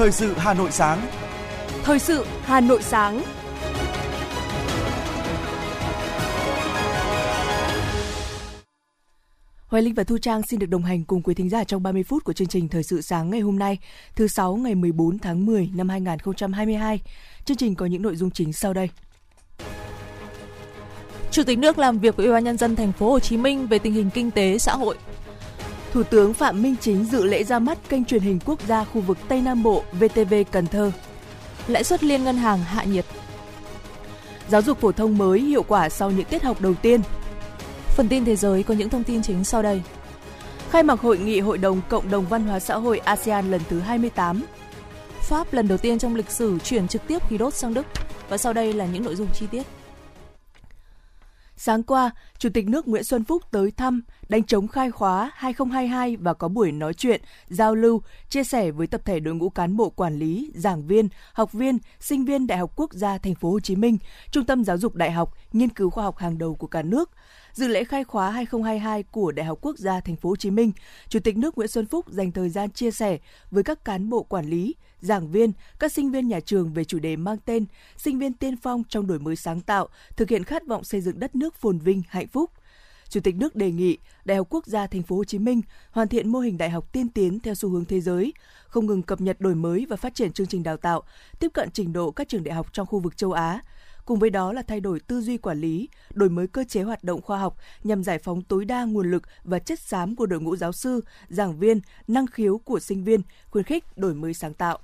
Thời sự Hà Nội sáng. Thời sự Hà Nội sáng. Hoài Linh và Thu Trang xin được đồng hành cùng quý thính giả trong 30 phút của chương trình Thời sự sáng ngày hôm nay, thứ sáu ngày 14 tháng 10 năm 2022. Chương trình có những nội dung chính sau đây. Chủ tịch nước làm việc với Ủy ban nhân dân thành phố Hồ Chí Minh về tình hình kinh tế xã hội. Thủ tướng Phạm Minh Chính dự lễ ra mắt kênh truyền hình quốc gia khu vực Tây Nam Bộ VTV Cần Thơ. Lãi suất liên ngân hàng hạ nhiệt. Giáo dục phổ thông mới hiệu quả sau những tiết học đầu tiên. Phần tin thế giới có những thông tin chính sau đây. Khai mạc hội nghị Hội đồng Cộng đồng Văn hóa xã hội ASEAN lần thứ 28. Pháp lần đầu tiên trong lịch sử chuyển trực tiếp khí đốt sang Đức. Và sau đây là những nội dung chi tiết. Sáng qua, Chủ tịch nước Nguyễn Xuân Phúc tới thăm, đánh chống khai khóa 2022 và có buổi nói chuyện, giao lưu, chia sẻ với tập thể đội ngũ cán bộ quản lý, giảng viên, học viên, sinh viên Đại học Quốc gia Thành phố Hồ Chí Minh, Trung tâm Giáo dục Đại học, nghiên cứu khoa học hàng đầu của cả nước. Dự lễ khai khóa 2022 của Đại học Quốc gia Thành phố Hồ Chí Minh, Chủ tịch nước Nguyễn Xuân Phúc dành thời gian chia sẻ với các cán bộ quản lý, giảng viên, các sinh viên nhà trường về chủ đề mang tên Sinh viên tiên phong trong đổi mới sáng tạo, thực hiện khát vọng xây dựng đất nước phồn vinh, hạnh phúc. Chủ tịch nước đề nghị Đại học Quốc gia Thành phố Hồ Chí Minh hoàn thiện mô hình đại học tiên tiến theo xu hướng thế giới, không ngừng cập nhật đổi mới và phát triển chương trình đào tạo, tiếp cận trình độ các trường đại học trong khu vực châu Á. Cùng với đó là thay đổi tư duy quản lý, đổi mới cơ chế hoạt động khoa học nhằm giải phóng tối đa nguồn lực và chất xám của đội ngũ giáo sư, giảng viên, năng khiếu của sinh viên, khuyến khích đổi mới sáng tạo.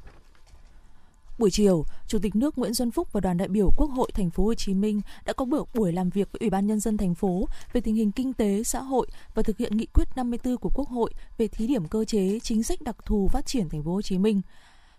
Buổi chiều, Chủ tịch nước Nguyễn Xuân Phúc và đoàn đại biểu Quốc hội thành phố Hồ Chí Minh đã có buổi buổi làm việc với Ủy ban nhân dân thành phố về tình hình kinh tế, xã hội và thực hiện nghị quyết 54 của Quốc hội về thí điểm cơ chế chính sách đặc thù phát triển thành phố Hồ Chí Minh.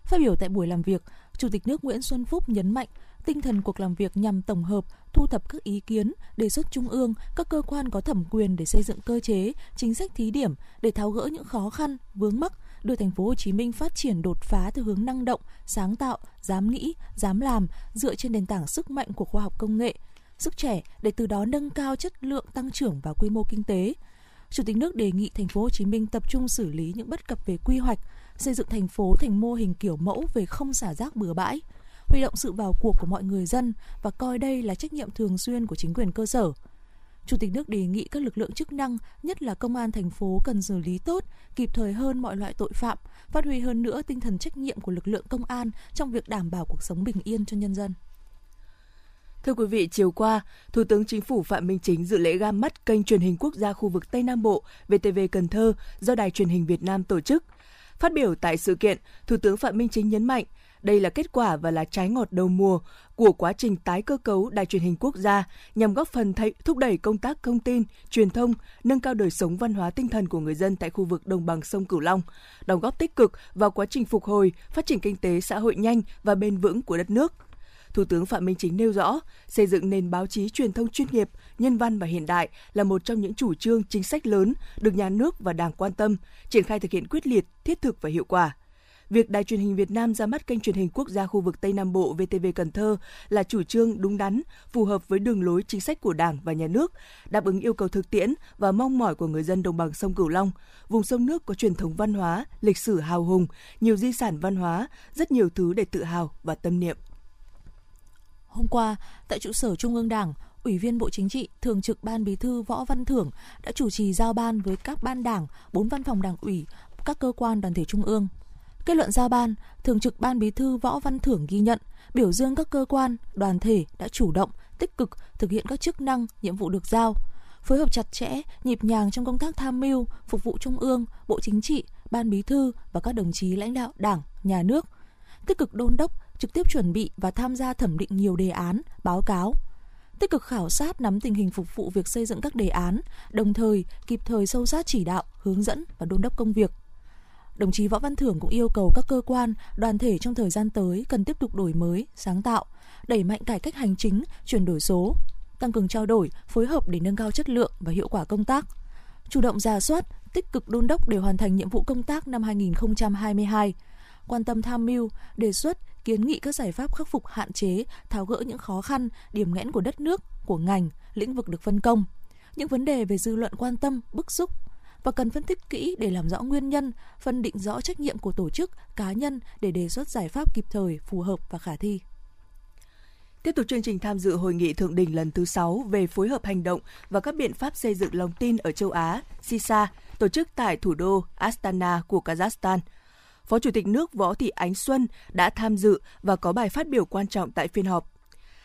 Phát biểu tại buổi làm việc, Chủ tịch nước Nguyễn Xuân Phúc nhấn mạnh tinh thần cuộc làm việc nhằm tổng hợp, thu thập các ý kiến, đề xuất trung ương, các cơ quan có thẩm quyền để xây dựng cơ chế, chính sách thí điểm để tháo gỡ những khó khăn, vướng mắc đưa thành phố Hồ Chí Minh phát triển đột phá theo hướng năng động, sáng tạo, dám nghĩ, dám làm dựa trên nền tảng sức mạnh của khoa học công nghệ, sức trẻ để từ đó nâng cao chất lượng tăng trưởng và quy mô kinh tế. Chủ tịch nước đề nghị thành phố Hồ Chí Minh tập trung xử lý những bất cập về quy hoạch, xây dựng thành phố thành mô hình kiểu mẫu về không xả rác bừa bãi, huy động sự vào cuộc của mọi người dân và coi đây là trách nhiệm thường xuyên của chính quyền cơ sở. Chủ tịch nước đề nghị các lực lượng chức năng, nhất là công an thành phố cần xử lý tốt, kịp thời hơn mọi loại tội phạm, phát huy hơn nữa tinh thần trách nhiệm của lực lượng công an trong việc đảm bảo cuộc sống bình yên cho nhân dân. Thưa quý vị, chiều qua, Thủ tướng Chính phủ Phạm Minh Chính dự lễ ra mắt kênh truyền hình quốc gia khu vực Tây Nam Bộ VTV Cần Thơ do Đài truyền hình Việt Nam tổ chức. Phát biểu tại sự kiện, Thủ tướng Phạm Minh Chính nhấn mạnh, đây là kết quả và là trái ngọt đầu mùa của quá trình tái cơ cấu đài truyền hình quốc gia nhằm góp phần thay, thúc đẩy công tác thông tin, truyền thông, nâng cao đời sống văn hóa tinh thần của người dân tại khu vực đồng bằng sông Cửu Long, đóng góp tích cực vào quá trình phục hồi, phát triển kinh tế xã hội nhanh và bền vững của đất nước. Thủ tướng Phạm Minh Chính nêu rõ, xây dựng nền báo chí truyền thông chuyên nghiệp, nhân văn và hiện đại là một trong những chủ trương chính sách lớn được nhà nước và Đảng quan tâm, triển khai thực hiện quyết liệt, thiết thực và hiệu quả việc Đài truyền hình Việt Nam ra mắt kênh truyền hình quốc gia khu vực Tây Nam Bộ VTV Cần Thơ là chủ trương đúng đắn, phù hợp với đường lối chính sách của Đảng và Nhà nước, đáp ứng yêu cầu thực tiễn và mong mỏi của người dân đồng bằng sông Cửu Long. Vùng sông nước có truyền thống văn hóa, lịch sử hào hùng, nhiều di sản văn hóa, rất nhiều thứ để tự hào và tâm niệm. Hôm qua, tại trụ sở Trung ương Đảng, Ủy viên Bộ Chính trị, Thường trực Ban Bí thư Võ Văn Thưởng đã chủ trì giao ban với các ban đảng, bốn văn phòng đảng ủy, các cơ quan đoàn thể trung ương. Kết luận giao ban, Thường trực Ban Bí thư Võ Văn Thưởng ghi nhận, biểu dương các cơ quan, đoàn thể đã chủ động, tích cực thực hiện các chức năng, nhiệm vụ được giao, phối hợp chặt chẽ, nhịp nhàng trong công tác tham mưu, phục vụ Trung ương, Bộ Chính trị, Ban Bí thư và các đồng chí lãnh đạo Đảng, Nhà nước, tích cực đôn đốc, trực tiếp chuẩn bị và tham gia thẩm định nhiều đề án, báo cáo, tích cực khảo sát nắm tình hình phục vụ việc xây dựng các đề án, đồng thời kịp thời sâu sát chỉ đạo, hướng dẫn và đôn đốc công việc. Đồng chí Võ Văn Thưởng cũng yêu cầu các cơ quan, đoàn thể trong thời gian tới cần tiếp tục đổi mới, sáng tạo, đẩy mạnh cải cách hành chính, chuyển đổi số, tăng cường trao đổi, phối hợp để nâng cao chất lượng và hiệu quả công tác. Chủ động ra soát, tích cực đôn đốc để hoàn thành nhiệm vụ công tác năm 2022. Quan tâm tham mưu, đề xuất, kiến nghị các giải pháp khắc phục hạn chế, tháo gỡ những khó khăn, điểm nghẽn của đất nước, của ngành, lĩnh vực được phân công. Những vấn đề về dư luận quan tâm, bức xúc, và cần phân tích kỹ để làm rõ nguyên nhân, phân định rõ trách nhiệm của tổ chức, cá nhân để đề xuất giải pháp kịp thời, phù hợp và khả thi. Tiếp tục chương trình tham dự hội nghị thượng đỉnh lần thứ 6 về phối hợp hành động và các biện pháp xây dựng lòng tin ở châu Á, SISA tổ chức tại thủ đô Astana của Kazakhstan. Phó Chủ tịch nước Võ Thị Ánh Xuân đã tham dự và có bài phát biểu quan trọng tại phiên họp.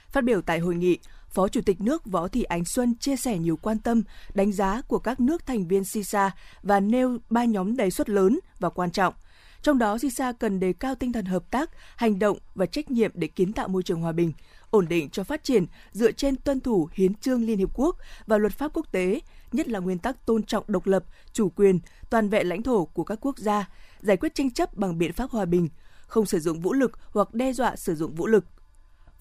Phát biểu tại hội nghị, Phó Chủ tịch nước Võ Thị Ánh Xuân chia sẻ nhiều quan tâm, đánh giá của các nước thành viên CISA và nêu ba nhóm đề xuất lớn và quan trọng. Trong đó, CISA cần đề cao tinh thần hợp tác, hành động và trách nhiệm để kiến tạo môi trường hòa bình, ổn định cho phát triển dựa trên tuân thủ hiến trương Liên Hiệp Quốc và luật pháp quốc tế, nhất là nguyên tắc tôn trọng độc lập, chủ quyền, toàn vẹn lãnh thổ của các quốc gia, giải quyết tranh chấp bằng biện pháp hòa bình, không sử dụng vũ lực hoặc đe dọa sử dụng vũ lực.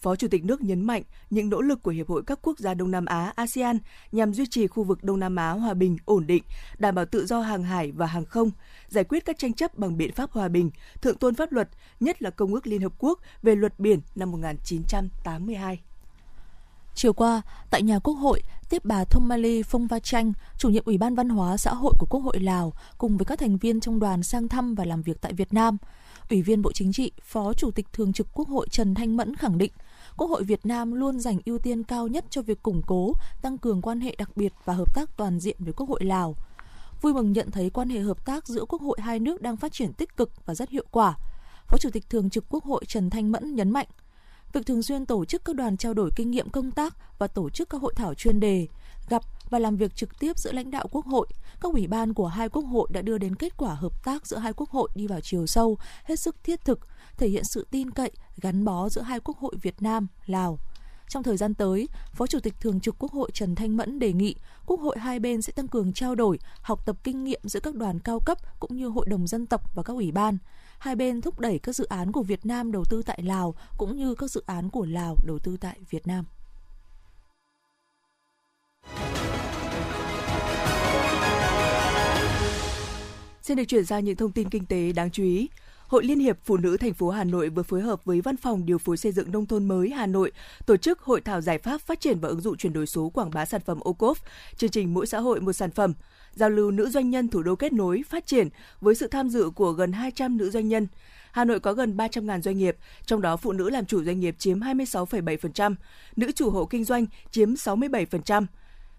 Phó Chủ tịch nước nhấn mạnh những nỗ lực của Hiệp hội các quốc gia Đông Nam Á ASEAN nhằm duy trì khu vực Đông Nam Á hòa bình, ổn định, đảm bảo tự do hàng hải và hàng không, giải quyết các tranh chấp bằng biện pháp hòa bình, thượng tôn pháp luật, nhất là Công ước Liên Hợp Quốc về luật biển năm 1982. Chiều qua, tại nhà Quốc hội, tiếp bà Thomali Phongvachanh, chủ nhiệm Ủy ban Văn hóa Xã hội của Quốc hội Lào, cùng với các thành viên trong đoàn sang thăm và làm việc tại Việt Nam. Ủy viên Bộ Chính trị, Phó Chủ tịch Thường trực Quốc hội Trần Thanh Mẫn khẳng định, Quốc hội Việt Nam luôn dành ưu tiên cao nhất cho việc củng cố, tăng cường quan hệ đặc biệt và hợp tác toàn diện với Quốc hội Lào. Vui mừng nhận thấy quan hệ hợp tác giữa Quốc hội hai nước đang phát triển tích cực và rất hiệu quả. Phó Chủ tịch Thường trực Quốc hội Trần Thanh Mẫn nhấn mạnh, việc thường xuyên tổ chức các đoàn trao đổi kinh nghiệm công tác và tổ chức các hội thảo chuyên đề, gặp và làm việc trực tiếp giữa lãnh đạo Quốc hội, các ủy ban của hai quốc hội đã đưa đến kết quả hợp tác giữa hai quốc hội đi vào chiều sâu, hết sức thiết thực, thể hiện sự tin cậy, gắn bó giữa hai quốc hội Việt Nam, Lào. Trong thời gian tới, Phó Chủ tịch Thường trực Quốc hội Trần Thanh Mẫn đề nghị Quốc hội hai bên sẽ tăng cường trao đổi, học tập kinh nghiệm giữa các đoàn cao cấp cũng như Hội đồng dân tộc và các ủy ban. Hai bên thúc đẩy các dự án của Việt Nam đầu tư tại Lào cũng như các dự án của Lào đầu tư tại Việt Nam. Xin được chuyển sang những thông tin kinh tế đáng chú ý. Hội Liên hiệp Phụ nữ thành phố Hà Nội vừa phối hợp với Văn phòng Điều phối xây dựng nông thôn mới Hà Nội tổ chức hội thảo giải pháp phát triển và ứng dụng chuyển đổi số quảng bá sản phẩm ô chương trình mỗi xã hội một sản phẩm, giao lưu nữ doanh nhân thủ đô kết nối phát triển với sự tham dự của gần 200 nữ doanh nhân. Hà Nội có gần 300.000 doanh nghiệp, trong đó phụ nữ làm chủ doanh nghiệp chiếm 26,7%, nữ chủ hộ kinh doanh chiếm 67%.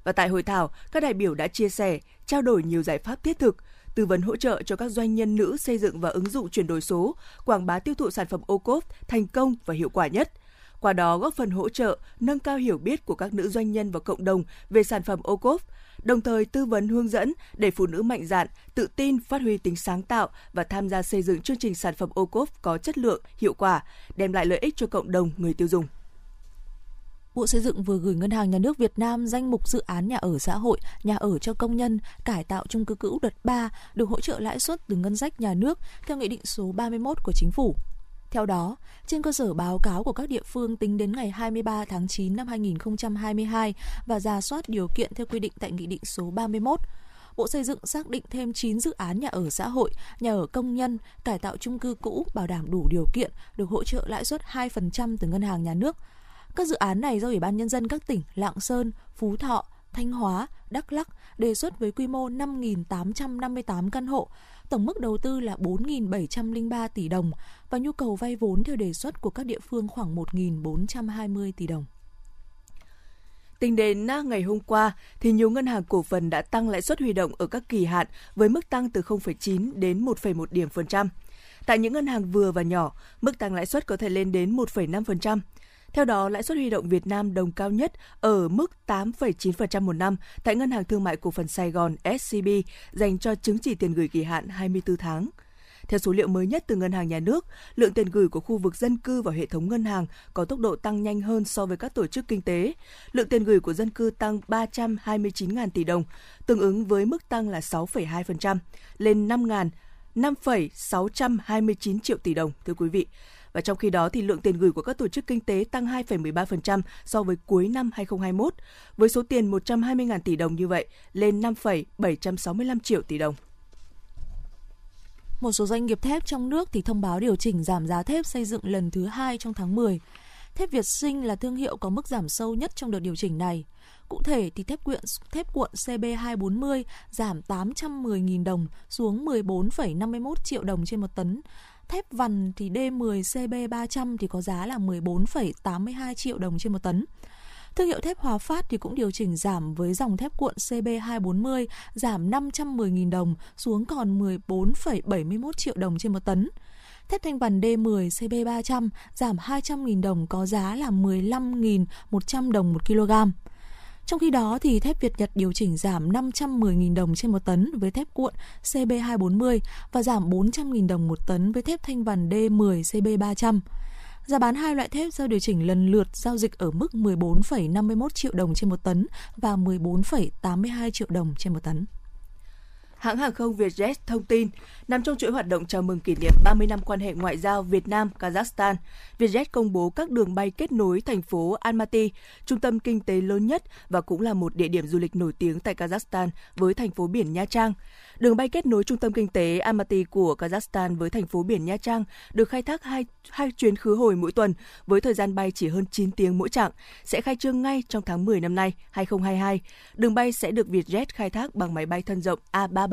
Và tại hội thảo, các đại biểu đã chia sẻ, trao đổi nhiều giải pháp thiết thực, tư vấn hỗ trợ cho các doanh nhân nữ xây dựng và ứng dụng chuyển đổi số, quảng bá tiêu thụ sản phẩm ô cốp thành công và hiệu quả nhất. Qua đó góp phần hỗ trợ, nâng cao hiểu biết của các nữ doanh nhân và cộng đồng về sản phẩm ô cốp, đồng thời tư vấn hướng dẫn để phụ nữ mạnh dạn, tự tin phát huy tính sáng tạo và tham gia xây dựng chương trình sản phẩm ô cốp có chất lượng, hiệu quả, đem lại lợi ích cho cộng đồng người tiêu dùng. Bộ Xây dựng vừa gửi Ngân hàng Nhà nước Việt Nam danh mục dự án nhà ở xã hội, nhà ở cho công nhân, cải tạo chung cư cũ đợt 3 được hỗ trợ lãi suất từ ngân sách nhà nước theo Nghị định số 31 của Chính phủ. Theo đó, trên cơ sở báo cáo của các địa phương tính đến ngày 23 tháng 9 năm 2022 và ra soát điều kiện theo quy định tại Nghị định số 31, Bộ Xây dựng xác định thêm 9 dự án nhà ở xã hội, nhà ở công nhân, cải tạo chung cư cũ bảo đảm đủ điều kiện được hỗ trợ lãi suất 2% từ ngân hàng nhà nước các dự án này do Ủy ban Nhân dân các tỉnh Lạng Sơn, Phú Thọ, Thanh Hóa, Đắk Lắc đề xuất với quy mô 5.858 căn hộ, tổng mức đầu tư là 4.703 tỷ đồng và nhu cầu vay vốn theo đề xuất của các địa phương khoảng 1.420 tỷ đồng. Tính đến ngày hôm qua, thì nhiều ngân hàng cổ phần đã tăng lãi suất huy động ở các kỳ hạn với mức tăng từ 0,9 đến 1,1 điểm phần trăm. Tại những ngân hàng vừa và nhỏ, mức tăng lãi suất có thể lên đến 1,5%. Theo đó, lãi suất huy động Việt Nam đồng cao nhất ở mức 8,9% một năm tại Ngân hàng Thương mại Cổ phần Sài Gòn SCB dành cho chứng chỉ tiền gửi kỳ hạn 24 tháng. Theo số liệu mới nhất từ Ngân hàng Nhà nước, lượng tiền gửi của khu vực dân cư vào hệ thống ngân hàng có tốc độ tăng nhanh hơn so với các tổ chức kinh tế. Lượng tiền gửi của dân cư tăng 329.000 tỷ đồng, tương ứng với mức tăng là 6,2%, lên 5.000 5,629 triệu tỷ đồng, thưa quý vị. Và trong khi đó thì lượng tiền gửi của các tổ chức kinh tế tăng 2,13% so với cuối năm 2021, với số tiền 120.000 tỷ đồng như vậy lên 5,765 triệu tỷ đồng. Một số doanh nghiệp thép trong nước thì thông báo điều chỉnh giảm giá thép xây dựng lần thứ hai trong tháng 10. Thép Việt Sinh là thương hiệu có mức giảm sâu nhất trong đợt điều chỉnh này. Cụ thể thì thép cuộn thép cuộn CB240 giảm 810.000 đồng xuống 14,51 triệu đồng trên một tấn. Thép vằn thì D10 CB300 thì có giá là 14,82 triệu đồng trên một tấn. Thương hiệu thép Hòa Phát thì cũng điều chỉnh giảm với dòng thép cuộn CB240 giảm 510.000 đồng xuống còn 14,71 triệu đồng trên một tấn. Thép thanh vằn D10 CB300 giảm 200.000 đồng có giá là 15.100 đồng một kg. Trong khi đó thì thép Việt Nhật điều chỉnh giảm 510.000 đồng trên một tấn với thép cuộn CB240 và giảm 400.000 đồng một tấn với thép thanh vằn D10 CB300. Giá bán hai loại thép giao điều chỉnh lần lượt giao dịch ở mức 14,51 triệu đồng trên một tấn và 14,82 triệu đồng trên một tấn. Hãng hàng không Vietjet thông tin, nằm trong chuỗi hoạt động chào mừng kỷ niệm 30 năm quan hệ ngoại giao Việt Nam Kazakhstan, Vietjet công bố các đường bay kết nối thành phố Almaty, trung tâm kinh tế lớn nhất và cũng là một địa điểm du lịch nổi tiếng tại Kazakhstan với thành phố biển Nha Trang. Đường bay kết nối trung tâm kinh tế Almaty của Kazakhstan với thành phố biển Nha Trang được khai thác hai, hai chuyến khứ hồi mỗi tuần với thời gian bay chỉ hơn 9 tiếng mỗi chặng, sẽ khai trương ngay trong tháng 10 năm nay 2022. Đường bay sẽ được Vietjet khai thác bằng máy bay thân rộng A330.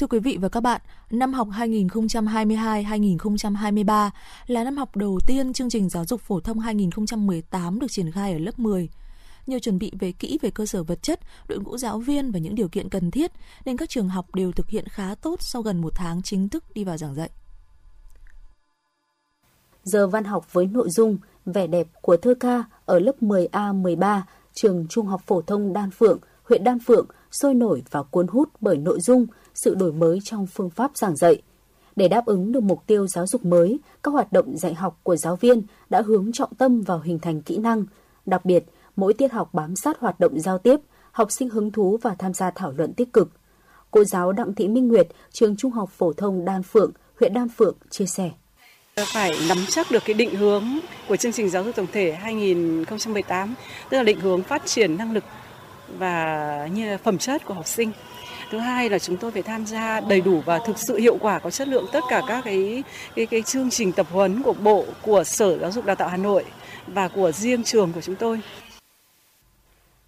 Thưa quý vị và các bạn, năm học 2022-2023 là năm học đầu tiên chương trình giáo dục phổ thông 2018 được triển khai ở lớp 10. Nhờ chuẩn bị về kỹ về cơ sở vật chất, đội ngũ giáo viên và những điều kiện cần thiết, nên các trường học đều thực hiện khá tốt sau gần một tháng chính thức đi vào giảng dạy. Giờ văn học với nội dung Vẻ đẹp của thơ ca ở lớp 10A13, trường Trung học phổ thông Đan Phượng, huyện Đan Phượng sôi nổi và cuốn hút bởi nội dung, sự đổi mới trong phương pháp giảng dạy. Để đáp ứng được mục tiêu giáo dục mới, các hoạt động dạy học của giáo viên đã hướng trọng tâm vào hình thành kỹ năng. Đặc biệt, mỗi tiết học bám sát hoạt động giao tiếp, học sinh hứng thú và tham gia thảo luận tích cực. Cô giáo Đặng Thị Minh Nguyệt, trường Trung học phổ thông Đan Phượng, huyện Đan Phượng chia sẻ. Phải nắm chắc được cái định hướng của chương trình giáo dục tổng thể 2018, tức là định hướng phát triển năng lực và như là phẩm chất của học sinh thứ hai là chúng tôi phải tham gia đầy đủ và thực sự hiệu quả có chất lượng tất cả các cái cái cái chương trình tập huấn của bộ của sở giáo dục đào tạo hà nội và của riêng trường của chúng tôi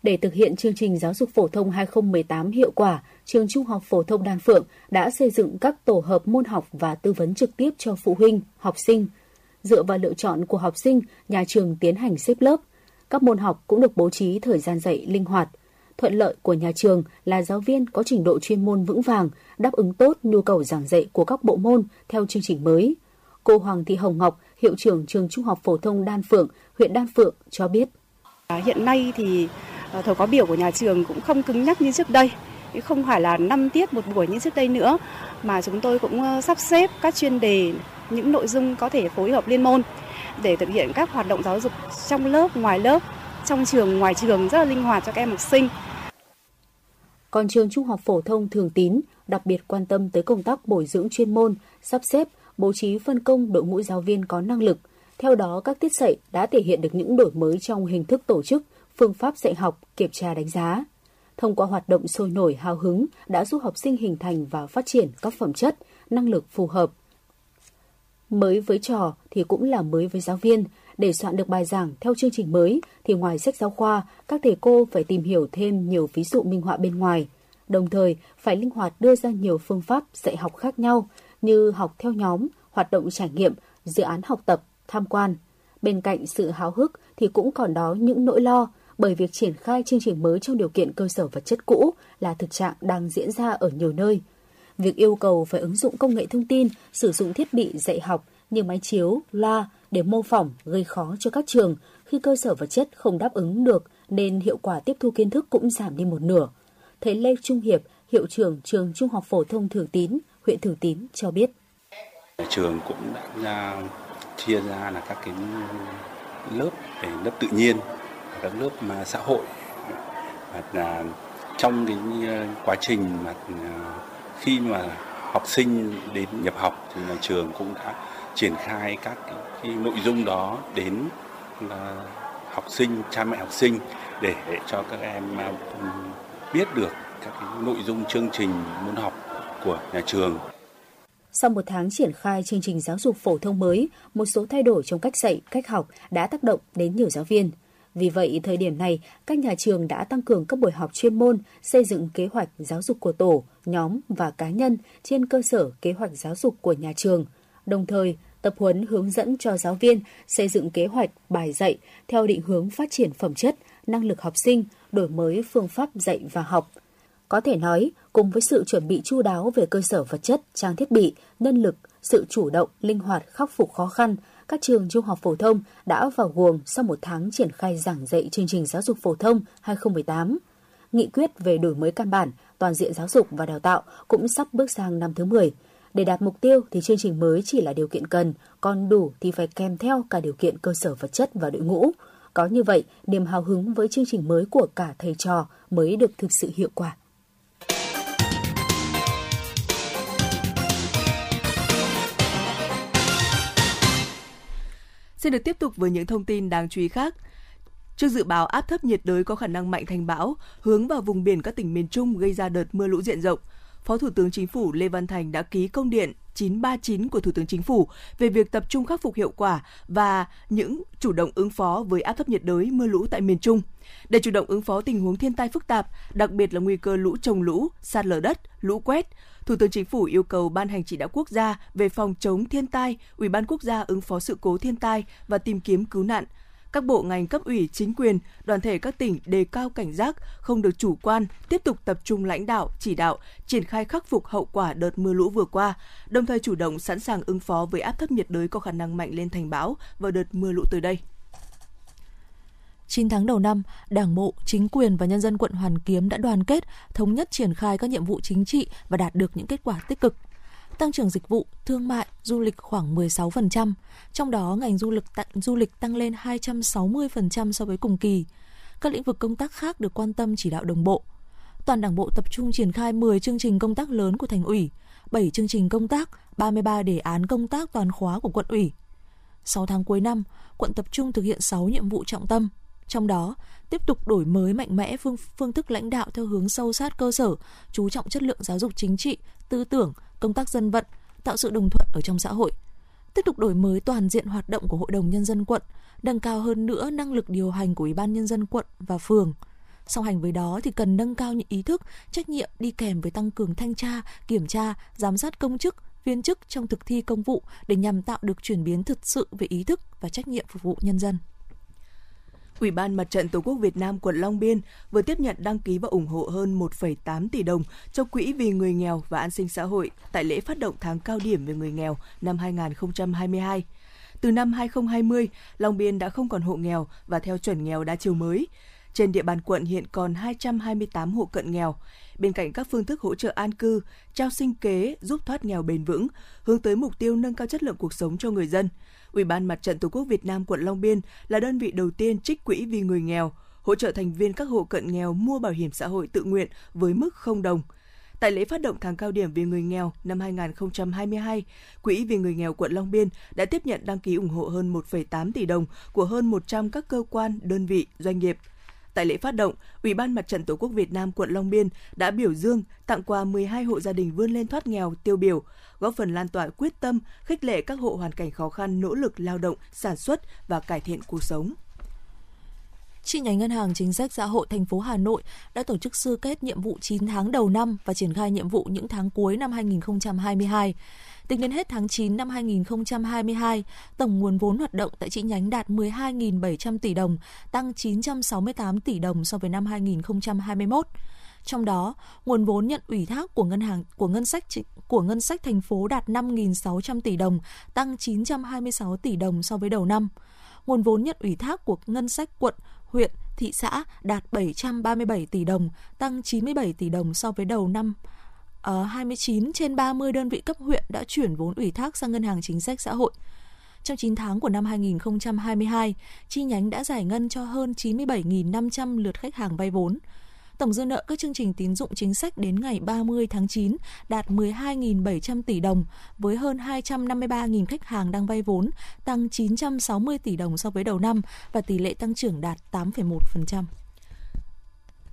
để thực hiện chương trình giáo dục phổ thông 2018 hiệu quả, trường Trung học phổ thông Đan Phượng đã xây dựng các tổ hợp môn học và tư vấn trực tiếp cho phụ huynh, học sinh. Dựa vào lựa chọn của học sinh, nhà trường tiến hành xếp lớp. Các môn học cũng được bố trí thời gian dạy linh hoạt – Thuận lợi của nhà trường là giáo viên có trình độ chuyên môn vững vàng, đáp ứng tốt nhu cầu giảng dạy của các bộ môn theo chương trình mới. Cô Hoàng Thị Hồng Ngọc, hiệu trưởng trường Trung học phổ thông Đan Phượng, huyện Đan Phượng cho biết. À, hiện nay thì à, thời khóa biểu của nhà trường cũng không cứng nhắc như trước đây không phải là 5 tiết một buổi như trước đây nữa mà chúng tôi cũng sắp xếp các chuyên đề những nội dung có thể phối hợp liên môn để thực hiện các hoạt động giáo dục trong lớp ngoài lớp trong trường ngoài trường rất là linh hoạt cho các em học sinh còn trường Trung học phổ thông Thường Tín đặc biệt quan tâm tới công tác bồi dưỡng chuyên môn, sắp xếp, bố trí phân công đội ngũ giáo viên có năng lực. Theo đó, các tiết dạy đã thể hiện được những đổi mới trong hình thức tổ chức, phương pháp dạy học, kiểm tra đánh giá. Thông qua hoạt động sôi nổi hào hứng đã giúp học sinh hình thành và phát triển các phẩm chất, năng lực phù hợp. Mới với trò thì cũng là mới với giáo viên, để soạn được bài giảng theo chương trình mới thì ngoài sách giáo khoa, các thầy cô phải tìm hiểu thêm nhiều ví dụ minh họa bên ngoài. Đồng thời, phải linh hoạt đưa ra nhiều phương pháp dạy học khác nhau như học theo nhóm, hoạt động trải nghiệm, dự án học tập, tham quan. Bên cạnh sự háo hức thì cũng còn đó những nỗi lo bởi việc triển khai chương trình mới trong điều kiện cơ sở vật chất cũ là thực trạng đang diễn ra ở nhiều nơi. Việc yêu cầu phải ứng dụng công nghệ thông tin, sử dụng thiết bị dạy học như máy chiếu, loa, để mô phỏng gây khó cho các trường khi cơ sở vật chất không đáp ứng được nên hiệu quả tiếp thu kiến thức cũng giảm đi một nửa. Thầy Lê Trung Hiệp, hiệu trưởng trường Trung học phổ thông Thường Tín, huyện Thường Tín cho biết. Trường cũng đã à, chia ra là các cái lớp về lớp tự nhiên, các lớp mà xã hội và à, trong cái à, quá trình mà khi mà học sinh đến nhập học thì nhà trường cũng đã triển khai các cái, cái nội dung đó đến là học sinh, cha mẹ học sinh để, cho các em ờ, biết được các cái nội dung chương trình môn học của nhà trường. Sau một tháng triển khai chương trình giáo dục phổ thông mới, một số thay đổi trong cách dạy, cách học đã tác động đến nhiều giáo viên. Vì vậy, thời điểm này, các nhà trường đã tăng cường các buổi học chuyên môn, xây dựng kế hoạch giáo dục của tổ, nhóm và cá nhân trên cơ sở kế hoạch giáo dục của nhà trường. Đồng thời, tập huấn hướng dẫn cho giáo viên xây dựng kế hoạch bài dạy theo định hướng phát triển phẩm chất, năng lực học sinh, đổi mới phương pháp dạy và học. Có thể nói, cùng với sự chuẩn bị chu đáo về cơ sở vật chất, trang thiết bị, nhân lực, sự chủ động, linh hoạt khắc phục khó khăn, các trường trung học phổ thông đã vào guồng sau một tháng triển khai giảng dạy chương trình giáo dục phổ thông 2018. Nghị quyết về đổi mới căn bản, toàn diện giáo dục và đào tạo cũng sắp bước sang năm thứ 10. Để đạt mục tiêu thì chương trình mới chỉ là điều kiện cần, còn đủ thì phải kèm theo cả điều kiện cơ sở vật chất và đội ngũ. Có như vậy, niềm hào hứng với chương trình mới của cả thầy trò mới được thực sự hiệu quả. Xin được tiếp tục với những thông tin đáng chú ý khác. Trước dự báo áp thấp nhiệt đới có khả năng mạnh thành bão, hướng vào vùng biển các tỉnh miền Trung gây ra đợt mưa lũ diện rộng, Phó Thủ tướng Chính phủ Lê Văn Thành đã ký công điện 939 của Thủ tướng Chính phủ về việc tập trung khắc phục hiệu quả và những chủ động ứng phó với áp thấp nhiệt đới mưa lũ tại miền Trung. Để chủ động ứng phó tình huống thiên tai phức tạp, đặc biệt là nguy cơ lũ trồng lũ, sạt lở đất, lũ quét, Thủ tướng Chính phủ yêu cầu ban hành chỉ đạo quốc gia về phòng chống thiên tai, Ủy ban quốc gia ứng phó sự cố thiên tai và tìm kiếm cứu nạn, các bộ ngành cấp ủy, chính quyền, đoàn thể các tỉnh đề cao cảnh giác, không được chủ quan, tiếp tục tập trung lãnh đạo, chỉ đạo, triển khai khắc phục hậu quả đợt mưa lũ vừa qua, đồng thời chủ động sẵn sàng ứng phó với áp thấp nhiệt đới có khả năng mạnh lên thành bão vào đợt mưa lũ tới đây. 9 tháng đầu năm, Đảng bộ, chính quyền và nhân dân quận Hoàn Kiếm đã đoàn kết, thống nhất triển khai các nhiệm vụ chính trị và đạt được những kết quả tích cực tăng trưởng dịch vụ, thương mại, du lịch khoảng 16%, trong đó ngành du lịch tăng, du lịch tăng lên 260% so với cùng kỳ. Các lĩnh vực công tác khác được quan tâm chỉ đạo đồng bộ. Toàn Đảng bộ tập trung triển khai 10 chương trình công tác lớn của thành ủy, 7 chương trình công tác, 33 đề án công tác toàn khóa của quận ủy. 6 tháng cuối năm, quận tập trung thực hiện 6 nhiệm vụ trọng tâm, trong đó, tiếp tục đổi mới mạnh mẽ phương phương thức lãnh đạo theo hướng sâu sát cơ sở, chú trọng chất lượng giáo dục chính trị, tư tưởng, công tác dân vận, tạo sự đồng thuận ở trong xã hội. Tiếp tục đổi mới toàn diện hoạt động của Hội đồng Nhân dân quận, nâng cao hơn nữa năng lực điều hành của Ủy ban Nhân dân quận và phường. Song hành với đó thì cần nâng cao những ý thức, trách nhiệm đi kèm với tăng cường thanh tra, kiểm tra, giám sát công chức, viên chức trong thực thi công vụ để nhằm tạo được chuyển biến thực sự về ý thức và trách nhiệm phục vụ nhân dân. Ủy ban Mặt trận Tổ quốc Việt Nam quận Long Biên vừa tiếp nhận đăng ký và ủng hộ hơn 1,8 tỷ đồng cho Quỹ vì người nghèo và an sinh xã hội tại lễ phát động tháng cao điểm về người nghèo năm 2022. Từ năm 2020, Long Biên đã không còn hộ nghèo và theo chuẩn nghèo đa chiều mới. Trên địa bàn quận hiện còn 228 hộ cận nghèo. Bên cạnh các phương thức hỗ trợ an cư, trao sinh kế giúp thoát nghèo bền vững, hướng tới mục tiêu nâng cao chất lượng cuộc sống cho người dân – Ủy ban Mặt trận Tổ quốc Việt Nam quận Long Biên là đơn vị đầu tiên trích quỹ vì người nghèo, hỗ trợ thành viên các hộ cận nghèo mua bảo hiểm xã hội tự nguyện với mức 0 đồng. Tại lễ phát động tháng cao điểm vì người nghèo năm 2022, Quỹ vì người nghèo quận Long Biên đã tiếp nhận đăng ký ủng hộ hơn 1,8 tỷ đồng của hơn 100 các cơ quan, đơn vị, doanh nghiệp – Tại lễ phát động, Ủy ban Mặt trận Tổ quốc Việt Nam quận Long Biên đã biểu dương tặng quà 12 hộ gia đình vươn lên thoát nghèo tiêu biểu, góp phần lan tỏa quyết tâm, khích lệ các hộ hoàn cảnh khó khăn nỗ lực lao động, sản xuất và cải thiện cuộc sống. Chi nhánh Ngân hàng Chính sách Xã hội thành phố Hà Nội đã tổ chức sơ kết nhiệm vụ 9 tháng đầu năm và triển khai nhiệm vụ những tháng cuối năm 2022. Tính đến hết tháng 9 năm 2022, tổng nguồn vốn hoạt động tại chi nhánh đạt 12.700 tỷ đồng, tăng 968 tỷ đồng so với năm 2021. Trong đó, nguồn vốn nhận ủy thác của ngân hàng của ngân sách của ngân sách thành phố đạt 5.600 tỷ đồng, tăng 926 tỷ đồng so với đầu năm. Nguồn vốn nhận ủy thác của ngân sách quận, huyện, thị xã đạt 737 tỷ đồng, tăng 97 tỷ đồng so với đầu năm ờ, ở 29 trên 30 đơn vị cấp huyện đã chuyển vốn ủy thác sang Ngân hàng Chính sách Xã hội. Trong 9 tháng của năm 2022, chi nhánh đã giải ngân cho hơn 97.500 lượt khách hàng vay vốn. Tổng dư nợ các chương trình tín dụng chính sách đến ngày 30 tháng 9 đạt 12.700 tỷ đồng, với hơn 253.000 khách hàng đang vay vốn, tăng 960 tỷ đồng so với đầu năm và tỷ lệ tăng trưởng đạt 8,1%.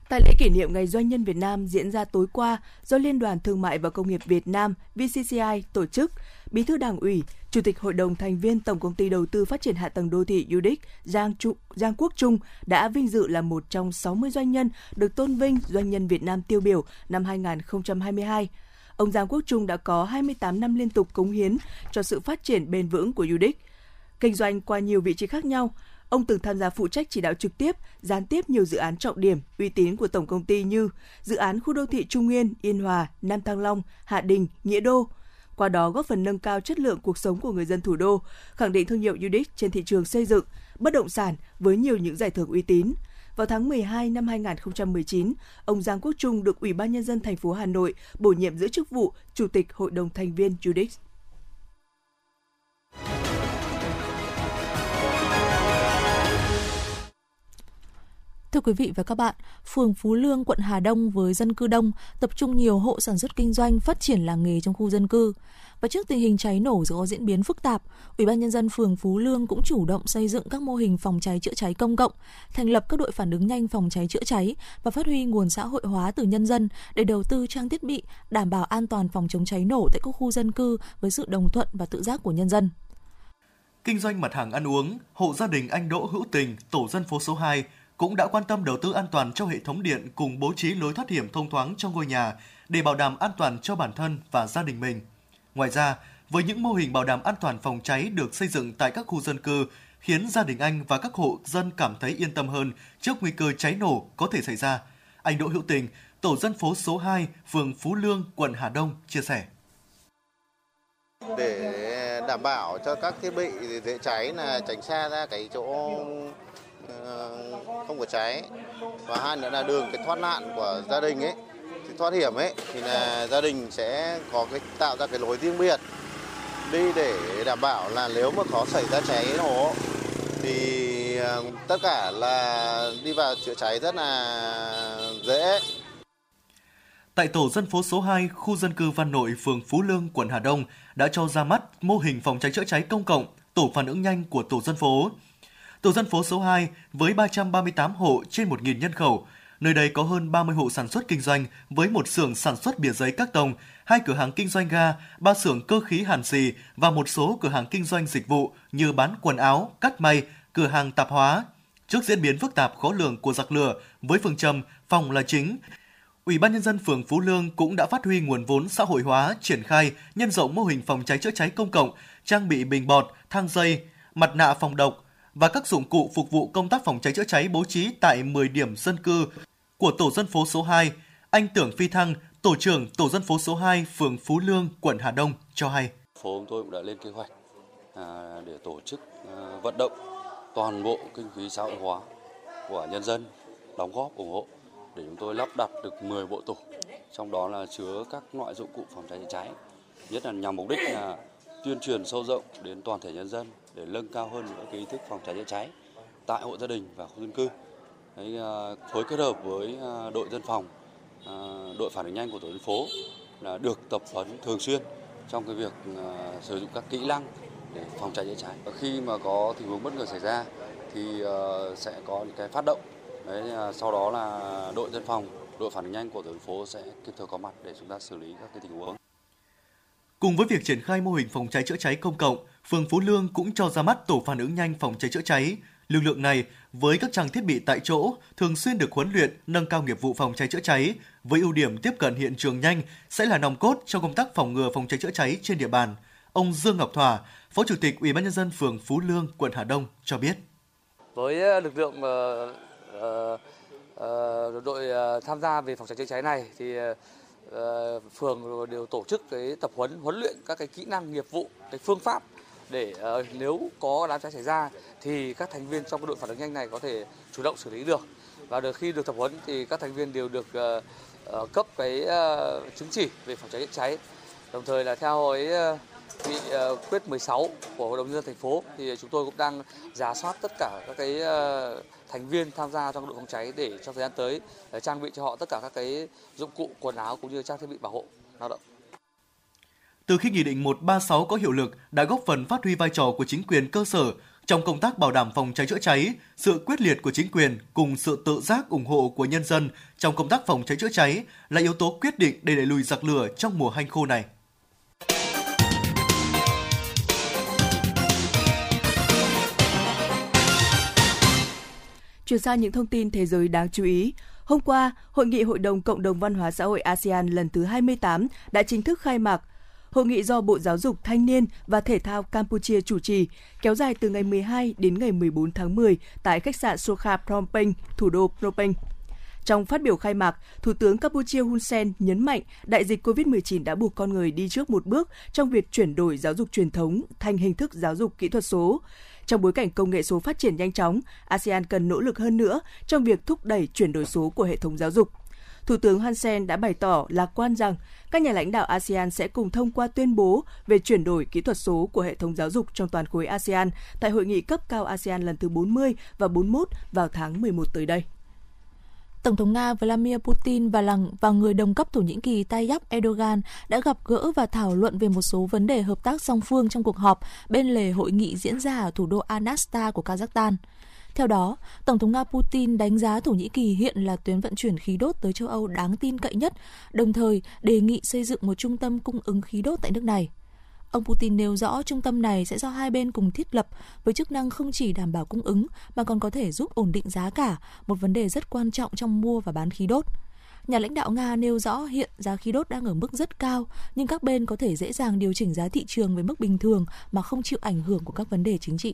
Tại lễ kỷ niệm Ngày Doanh nhân Việt Nam diễn ra tối qua do Liên đoàn Thương mại và Công nghiệp Việt Nam VCCI tổ chức, Bí thư Đảng ủy, Chủ tịch Hội đồng thành viên Tổng công ty Đầu tư Phát triển Hạ tầng Đô thị UDIC Giang, Trụ, Giang Quốc Trung đã vinh dự là một trong 60 doanh nhân được tôn vinh Doanh nhân Việt Nam tiêu biểu năm 2022. Ông Giang Quốc Trung đã có 28 năm liên tục cống hiến cho sự phát triển bền vững của UDIC. Kinh doanh qua nhiều vị trí khác nhau, Ông từng tham gia phụ trách chỉ đạo trực tiếp, gián tiếp nhiều dự án trọng điểm, uy tín của tổng công ty như dự án khu đô thị Trung Nguyên, Yên Hòa, Nam Thăng Long, Hạ Đình, Nghĩa Đô. Qua đó góp phần nâng cao chất lượng cuộc sống của người dân thủ đô, khẳng định thương hiệu UDIC trên thị trường xây dựng, bất động sản với nhiều những giải thưởng uy tín. Vào tháng 12 năm 2019, ông Giang Quốc Trung được Ủy ban nhân dân thành phố Hà Nội bổ nhiệm giữ chức vụ Chủ tịch Hội đồng thành viên UDIC. Thưa quý vị và các bạn, phường Phú Lương, quận Hà Đông với dân cư đông, tập trung nhiều hộ sản xuất kinh doanh, phát triển làng nghề trong khu dân cư. Và trước tình hình cháy nổ có diễn biến phức tạp, Ủy ban nhân dân phường Phú Lương cũng chủ động xây dựng các mô hình phòng cháy chữa cháy công cộng, thành lập các đội phản ứng nhanh phòng cháy chữa cháy và phát huy nguồn xã hội hóa từ nhân dân để đầu tư trang thiết bị đảm bảo an toàn phòng chống cháy nổ tại các khu dân cư với sự đồng thuận và tự giác của nhân dân. Kinh doanh mặt hàng ăn uống, hộ gia đình anh Đỗ Hữu Tình, tổ dân phố số 2 cũng đã quan tâm đầu tư an toàn cho hệ thống điện cùng bố trí lối thoát hiểm thông thoáng trong ngôi nhà để bảo đảm an toàn cho bản thân và gia đình mình. Ngoài ra, với những mô hình bảo đảm an toàn phòng cháy được xây dựng tại các khu dân cư, khiến gia đình anh và các hộ dân cảm thấy yên tâm hơn trước nguy cơ cháy nổ có thể xảy ra. Anh Đỗ Hữu Tình, tổ dân phố số 2, phường Phú Lương, quận Hà Đông chia sẻ. Để đảm bảo cho các thiết bị dễ cháy là tránh xa ra cái chỗ không có cháy và hai nữa là đường cái thoát nạn của gia đình ấy thì thoát hiểm ấy thì là gia đình sẽ có cái tạo ra cái lối riêng biệt đi để đảm bảo là nếu mà có xảy ra cháy nổ thì ờ, tất cả là đi vào chữa cháy rất là dễ. Tại tổ dân phố số 2, khu dân cư Văn Nội, phường Phú Lương, quận Hà Đông đã cho ra mắt mô hình phòng cháy chữa cháy công cộng, tổ phản ứng nhanh của tổ dân phố. Tổ dân phố số 2 với 338 hộ trên 1.000 nhân khẩu. Nơi đây có hơn 30 hộ sản xuất kinh doanh với một xưởng sản xuất bìa giấy các tông, hai cửa hàng kinh doanh ga, ba xưởng cơ khí hàn xì và một số cửa hàng kinh doanh dịch vụ như bán quần áo, cắt may, cửa hàng tạp hóa. Trước diễn biến phức tạp khó lường của giặc lửa với phương châm phòng là chính, Ủy ban nhân dân phường Phú Lương cũng đã phát huy nguồn vốn xã hội hóa, triển khai, nhân rộng mô hình phòng cháy chữa cháy công cộng, trang bị bình bọt, thang dây, mặt nạ phòng độc, và các dụng cụ phục vụ công tác phòng cháy chữa cháy bố trí tại 10 điểm dân cư của tổ dân phố số 2. Anh Tưởng Phi Thăng, tổ trưởng tổ dân phố số 2, phường Phú Lương, quận Hà Đông cho hay. Phố chúng tôi cũng đã lên kế hoạch à, để tổ chức à, vận động toàn bộ kinh phí xã hội hóa của nhân dân đóng góp ủng hộ để chúng tôi lắp đặt được 10 bộ tủ, trong đó là chứa các loại dụng cụ phòng cháy chữa cháy, nhất là nhằm mục đích là tuyên truyền sâu rộng đến toàn thể nhân dân để nâng cao hơn nữa cái ý thức phòng cháy chữa cháy tại hộ gia đình và khu dân cư. Đấy, à, phối kết hợp với à, đội dân phòng, à, đội phản ứng nhanh của tổ dân phố là được tập huấn thường xuyên trong cái việc sử dụng các kỹ năng để phòng cháy chữa cháy. Khi mà có tình huống bất ngờ xảy ra thì sẽ có những cái phát động. Đấy, sau đó là đội dân phòng, đội phản ứng nhanh của tổ dân phố sẽ kịp thời có mặt để chúng ta xử lý các cái tình huống. Cùng với việc triển khai mô hình phòng cháy chữa cháy công cộng, phường Phú Lương cũng cho ra mắt tổ phản ứng nhanh phòng cháy chữa cháy. Lực lượng này với các trang thiết bị tại chỗ thường xuyên được huấn luyện nâng cao nghiệp vụ phòng cháy chữa cháy với ưu điểm tiếp cận hiện trường nhanh sẽ là nòng cốt trong công tác phòng ngừa phòng cháy chữa cháy trên địa bàn. Ông Dương Ngọc Thỏa, Phó Chủ tịch Ủy ban nhân dân phường Phú Lương, quận Hà Đông cho biết. Với ờ, lực lượng uh, uh, đội uh, tham gia về phòng cháy chữa cháy này thì uh, Ờ, phường đều tổ chức cái tập huấn huấn luyện các cái kỹ năng nghiệp vụ, cái phương pháp để uh, nếu có đám cháy xảy ra thì các thành viên trong cái đội phản ứng nhanh này có thể chủ động xử lý được. Và được khi được tập huấn thì các thành viên đều được uh, uh, cấp cái uh, chứng chỉ về phòng cháy chữa cháy. Đồng thời là theo cái uh, nghị ờ, quyết 16 của Hội đồng nhân dân thành phố thì chúng tôi cũng đang giả soát tất cả các cái ờ, thành viên tham gia trong đội phòng cháy để trong thời gian tới ờ, trang bị cho họ tất cả các cái dụng cụ quần áo cũng như trang thiết bị bảo hộ lao động. Từ khi Nghị định 136 có hiệu lực đã góp phần phát huy vai trò của chính quyền cơ sở trong công tác bảo đảm phòng cháy chữa cháy, sự quyết liệt của chính quyền cùng sự tự giác ủng hộ của nhân dân trong công tác phòng cháy chữa cháy là yếu tố quyết định để đẩy lùi giặc lửa trong mùa hanh khô này. Chuyển sang những thông tin thế giới đáng chú ý. Hôm qua, Hội nghị Hội đồng Cộng đồng Văn hóa Xã hội ASEAN lần thứ 28 đã chính thức khai mạc. Hội nghị do Bộ Giáo dục, Thanh niên và Thể thao Campuchia chủ trì, kéo dài từ ngày 12 đến ngày 14 tháng 10 tại khách sạn Sokha Phnom Penh, thủ đô Phnom Penh. Trong phát biểu khai mạc, Thủ tướng Campuchia Hun Sen nhấn mạnh đại dịch COVID-19 đã buộc con người đi trước một bước trong việc chuyển đổi giáo dục truyền thống thành hình thức giáo dục kỹ thuật số. Trong bối cảnh công nghệ số phát triển nhanh chóng, ASEAN cần nỗ lực hơn nữa trong việc thúc đẩy chuyển đổi số của hệ thống giáo dục. Thủ tướng Hun Sen đã bày tỏ lạc quan rằng các nhà lãnh đạo ASEAN sẽ cùng thông qua tuyên bố về chuyển đổi kỹ thuật số của hệ thống giáo dục trong toàn khối ASEAN tại hội nghị cấp cao ASEAN lần thứ 40 và 41 vào tháng 11 tới đây. Tổng thống Nga Vladimir Putin và làng và người đồng cấp Thổ Nhĩ Kỳ Tayyip Erdogan đã gặp gỡ và thảo luận về một số vấn đề hợp tác song phương trong cuộc họp bên lề hội nghị diễn ra ở thủ đô Anasta của Kazakhstan. Theo đó, Tổng thống Nga Putin đánh giá Thổ Nhĩ Kỳ hiện là tuyến vận chuyển khí đốt tới châu Âu đáng tin cậy nhất, đồng thời đề nghị xây dựng một trung tâm cung ứng khí đốt tại nước này. Ông Putin nêu rõ trung tâm này sẽ do hai bên cùng thiết lập với chức năng không chỉ đảm bảo cung ứng mà còn có thể giúp ổn định giá cả, một vấn đề rất quan trọng trong mua và bán khí đốt. Nhà lãnh đạo Nga nêu rõ hiện giá khí đốt đang ở mức rất cao, nhưng các bên có thể dễ dàng điều chỉnh giá thị trường với mức bình thường mà không chịu ảnh hưởng của các vấn đề chính trị.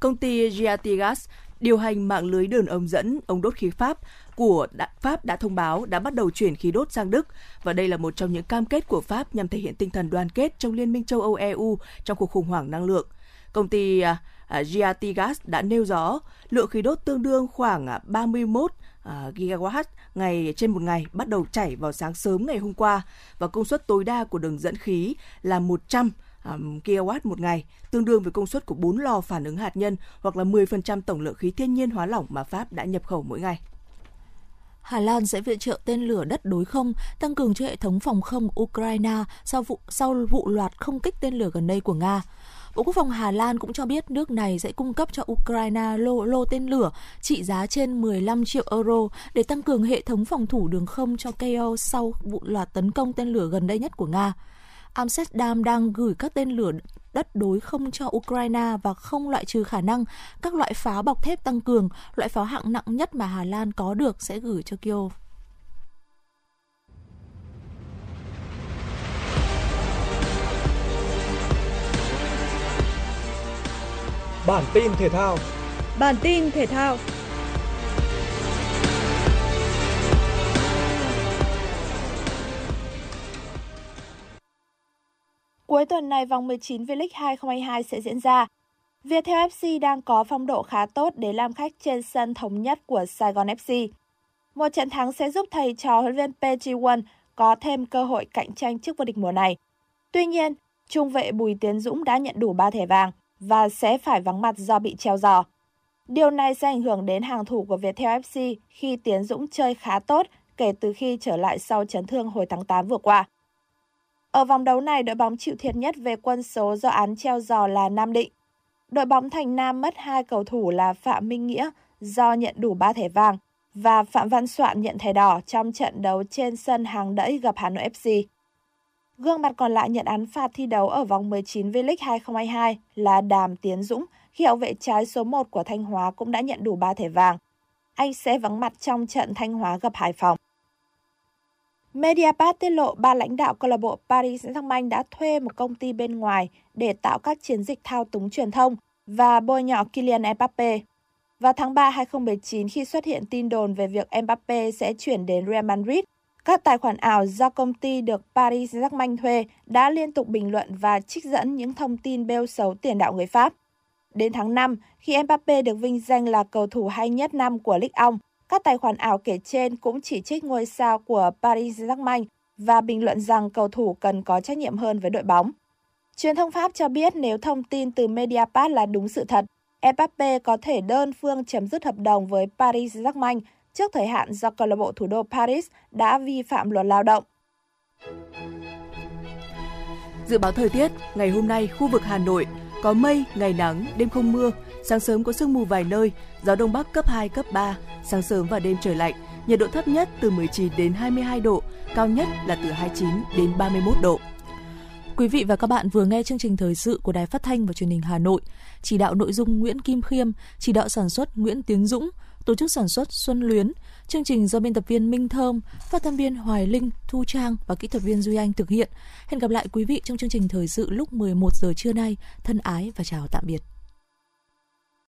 Công ty Giatigas điều hành mạng lưới đường ống dẫn ống đốt khí Pháp của Pháp đã thông báo đã bắt đầu chuyển khí đốt sang Đức và đây là một trong những cam kết của Pháp nhằm thể hiện tinh thần đoàn kết trong Liên minh châu Âu EU trong cuộc khủng hoảng năng lượng. Công ty uh, Giatigas đã nêu rõ lượng khí đốt tương đương khoảng à, 31 gigawatt ngày trên một ngày bắt đầu chảy vào sáng sớm ngày hôm qua và công suất tối đa của đường dẫn khí là 100 um, kW một ngày, tương đương với công suất của 4 lò phản ứng hạt nhân hoặc là 10% tổng lượng khí thiên nhiên hóa lỏng mà Pháp đã nhập khẩu mỗi ngày. Hà Lan sẽ viện trợ tên lửa đất đối không, tăng cường cho hệ thống phòng không Ukraine sau vụ sau vụ loạt không kích tên lửa gần đây của Nga. Bộ Quốc phòng Hà Lan cũng cho biết nước này sẽ cung cấp cho Ukraine lô lô tên lửa trị giá trên 15 triệu euro để tăng cường hệ thống phòng thủ đường không cho Kyiv sau vụ loạt tấn công tên lửa gần đây nhất của Nga. Amsterdam đang gửi các tên lửa đất đối không cho Ukraine và không loại trừ khả năng các loại pháo bọc thép tăng cường, loại pháo hạng nặng nhất mà Hà Lan có được sẽ gửi cho Kyiv. Bản tin thể thao Bản tin thể thao Cuối tuần này, vòng 19 V-League 2022 sẽ diễn ra. Viettel FC đang có phong độ khá tốt để làm khách trên sân thống nhất của Sài Gòn FC. Một trận thắng sẽ giúp thầy trò huấn luyện PG1 có thêm cơ hội cạnh tranh trước vô địch mùa này. Tuy nhiên, trung vệ Bùi Tiến Dũng đã nhận đủ 3 thẻ vàng và sẽ phải vắng mặt do bị treo giò. Điều này sẽ ảnh hưởng đến hàng thủ của Viettel FC khi Tiến Dũng chơi khá tốt kể từ khi trở lại sau chấn thương hồi tháng 8 vừa qua. Ở vòng đấu này, đội bóng chịu thiệt nhất về quân số do án treo giò là Nam Định. Đội bóng Thành Nam mất hai cầu thủ là Phạm Minh Nghĩa do nhận đủ 3 thẻ vàng và Phạm Văn Soạn nhận thẻ đỏ trong trận đấu trên sân hàng đẫy gặp Hà Nội FC. Gương mặt còn lại nhận án phạt thi đấu ở vòng 19 V-League 2022 là Đàm Tiến Dũng khi hậu vệ trái số 1 của Thanh Hóa cũng đã nhận đủ 3 thẻ vàng. Anh sẽ vắng mặt trong trận Thanh Hóa gặp Hải Phòng. Mediapart tiết lộ ba lãnh đạo câu lạc bộ Paris Saint-Germain đã thuê một công ty bên ngoài để tạo các chiến dịch thao túng truyền thông và bôi nhọ Kylian Mbappe. Vào tháng 3 2019 khi xuất hiện tin đồn về việc Mbappe sẽ chuyển đến Real Madrid, các tài khoản ảo do công ty được Paris Saint-Germain thuê đã liên tục bình luận và trích dẫn những thông tin bêu xấu tiền đạo người Pháp. Đến tháng 5, khi Mbappe được vinh danh là cầu thủ hay nhất năm của Ligue 1, các tài khoản ảo kể trên cũng chỉ trích ngôi sao của Paris Saint-Germain và bình luận rằng cầu thủ cần có trách nhiệm hơn với đội bóng. Truyền thông Pháp cho biết nếu thông tin từ Mediapart là đúng sự thật, Mbappe có thể đơn phương chấm dứt hợp đồng với Paris Saint-Germain trước thời hạn do câu lạc bộ thủ đô Paris đã vi phạm luật lao động. Dự báo thời tiết, ngày hôm nay khu vực Hà Nội có mây, ngày nắng, đêm không mưa, sáng sớm có sương mù vài nơi, gió đông bắc cấp 2, cấp 3, sáng sớm và đêm trời lạnh, nhiệt độ thấp nhất từ 19 đến 22 độ, cao nhất là từ 29 đến 31 độ. Quý vị và các bạn vừa nghe chương trình thời sự của Đài Phát thanh và Truyền hình Hà Nội. Chỉ đạo nội dung Nguyễn Kim Khiêm, chỉ đạo sản xuất Nguyễn Tiến Dũng, tổ chức sản xuất Xuân Luyến. Chương trình do biên tập viên Minh Thơm, phát thanh viên Hoài Linh, Thu Trang và kỹ thuật viên Duy Anh thực hiện. Hẹn gặp lại quý vị trong chương trình thời sự lúc 11 giờ trưa nay. Thân ái và chào tạm biệt.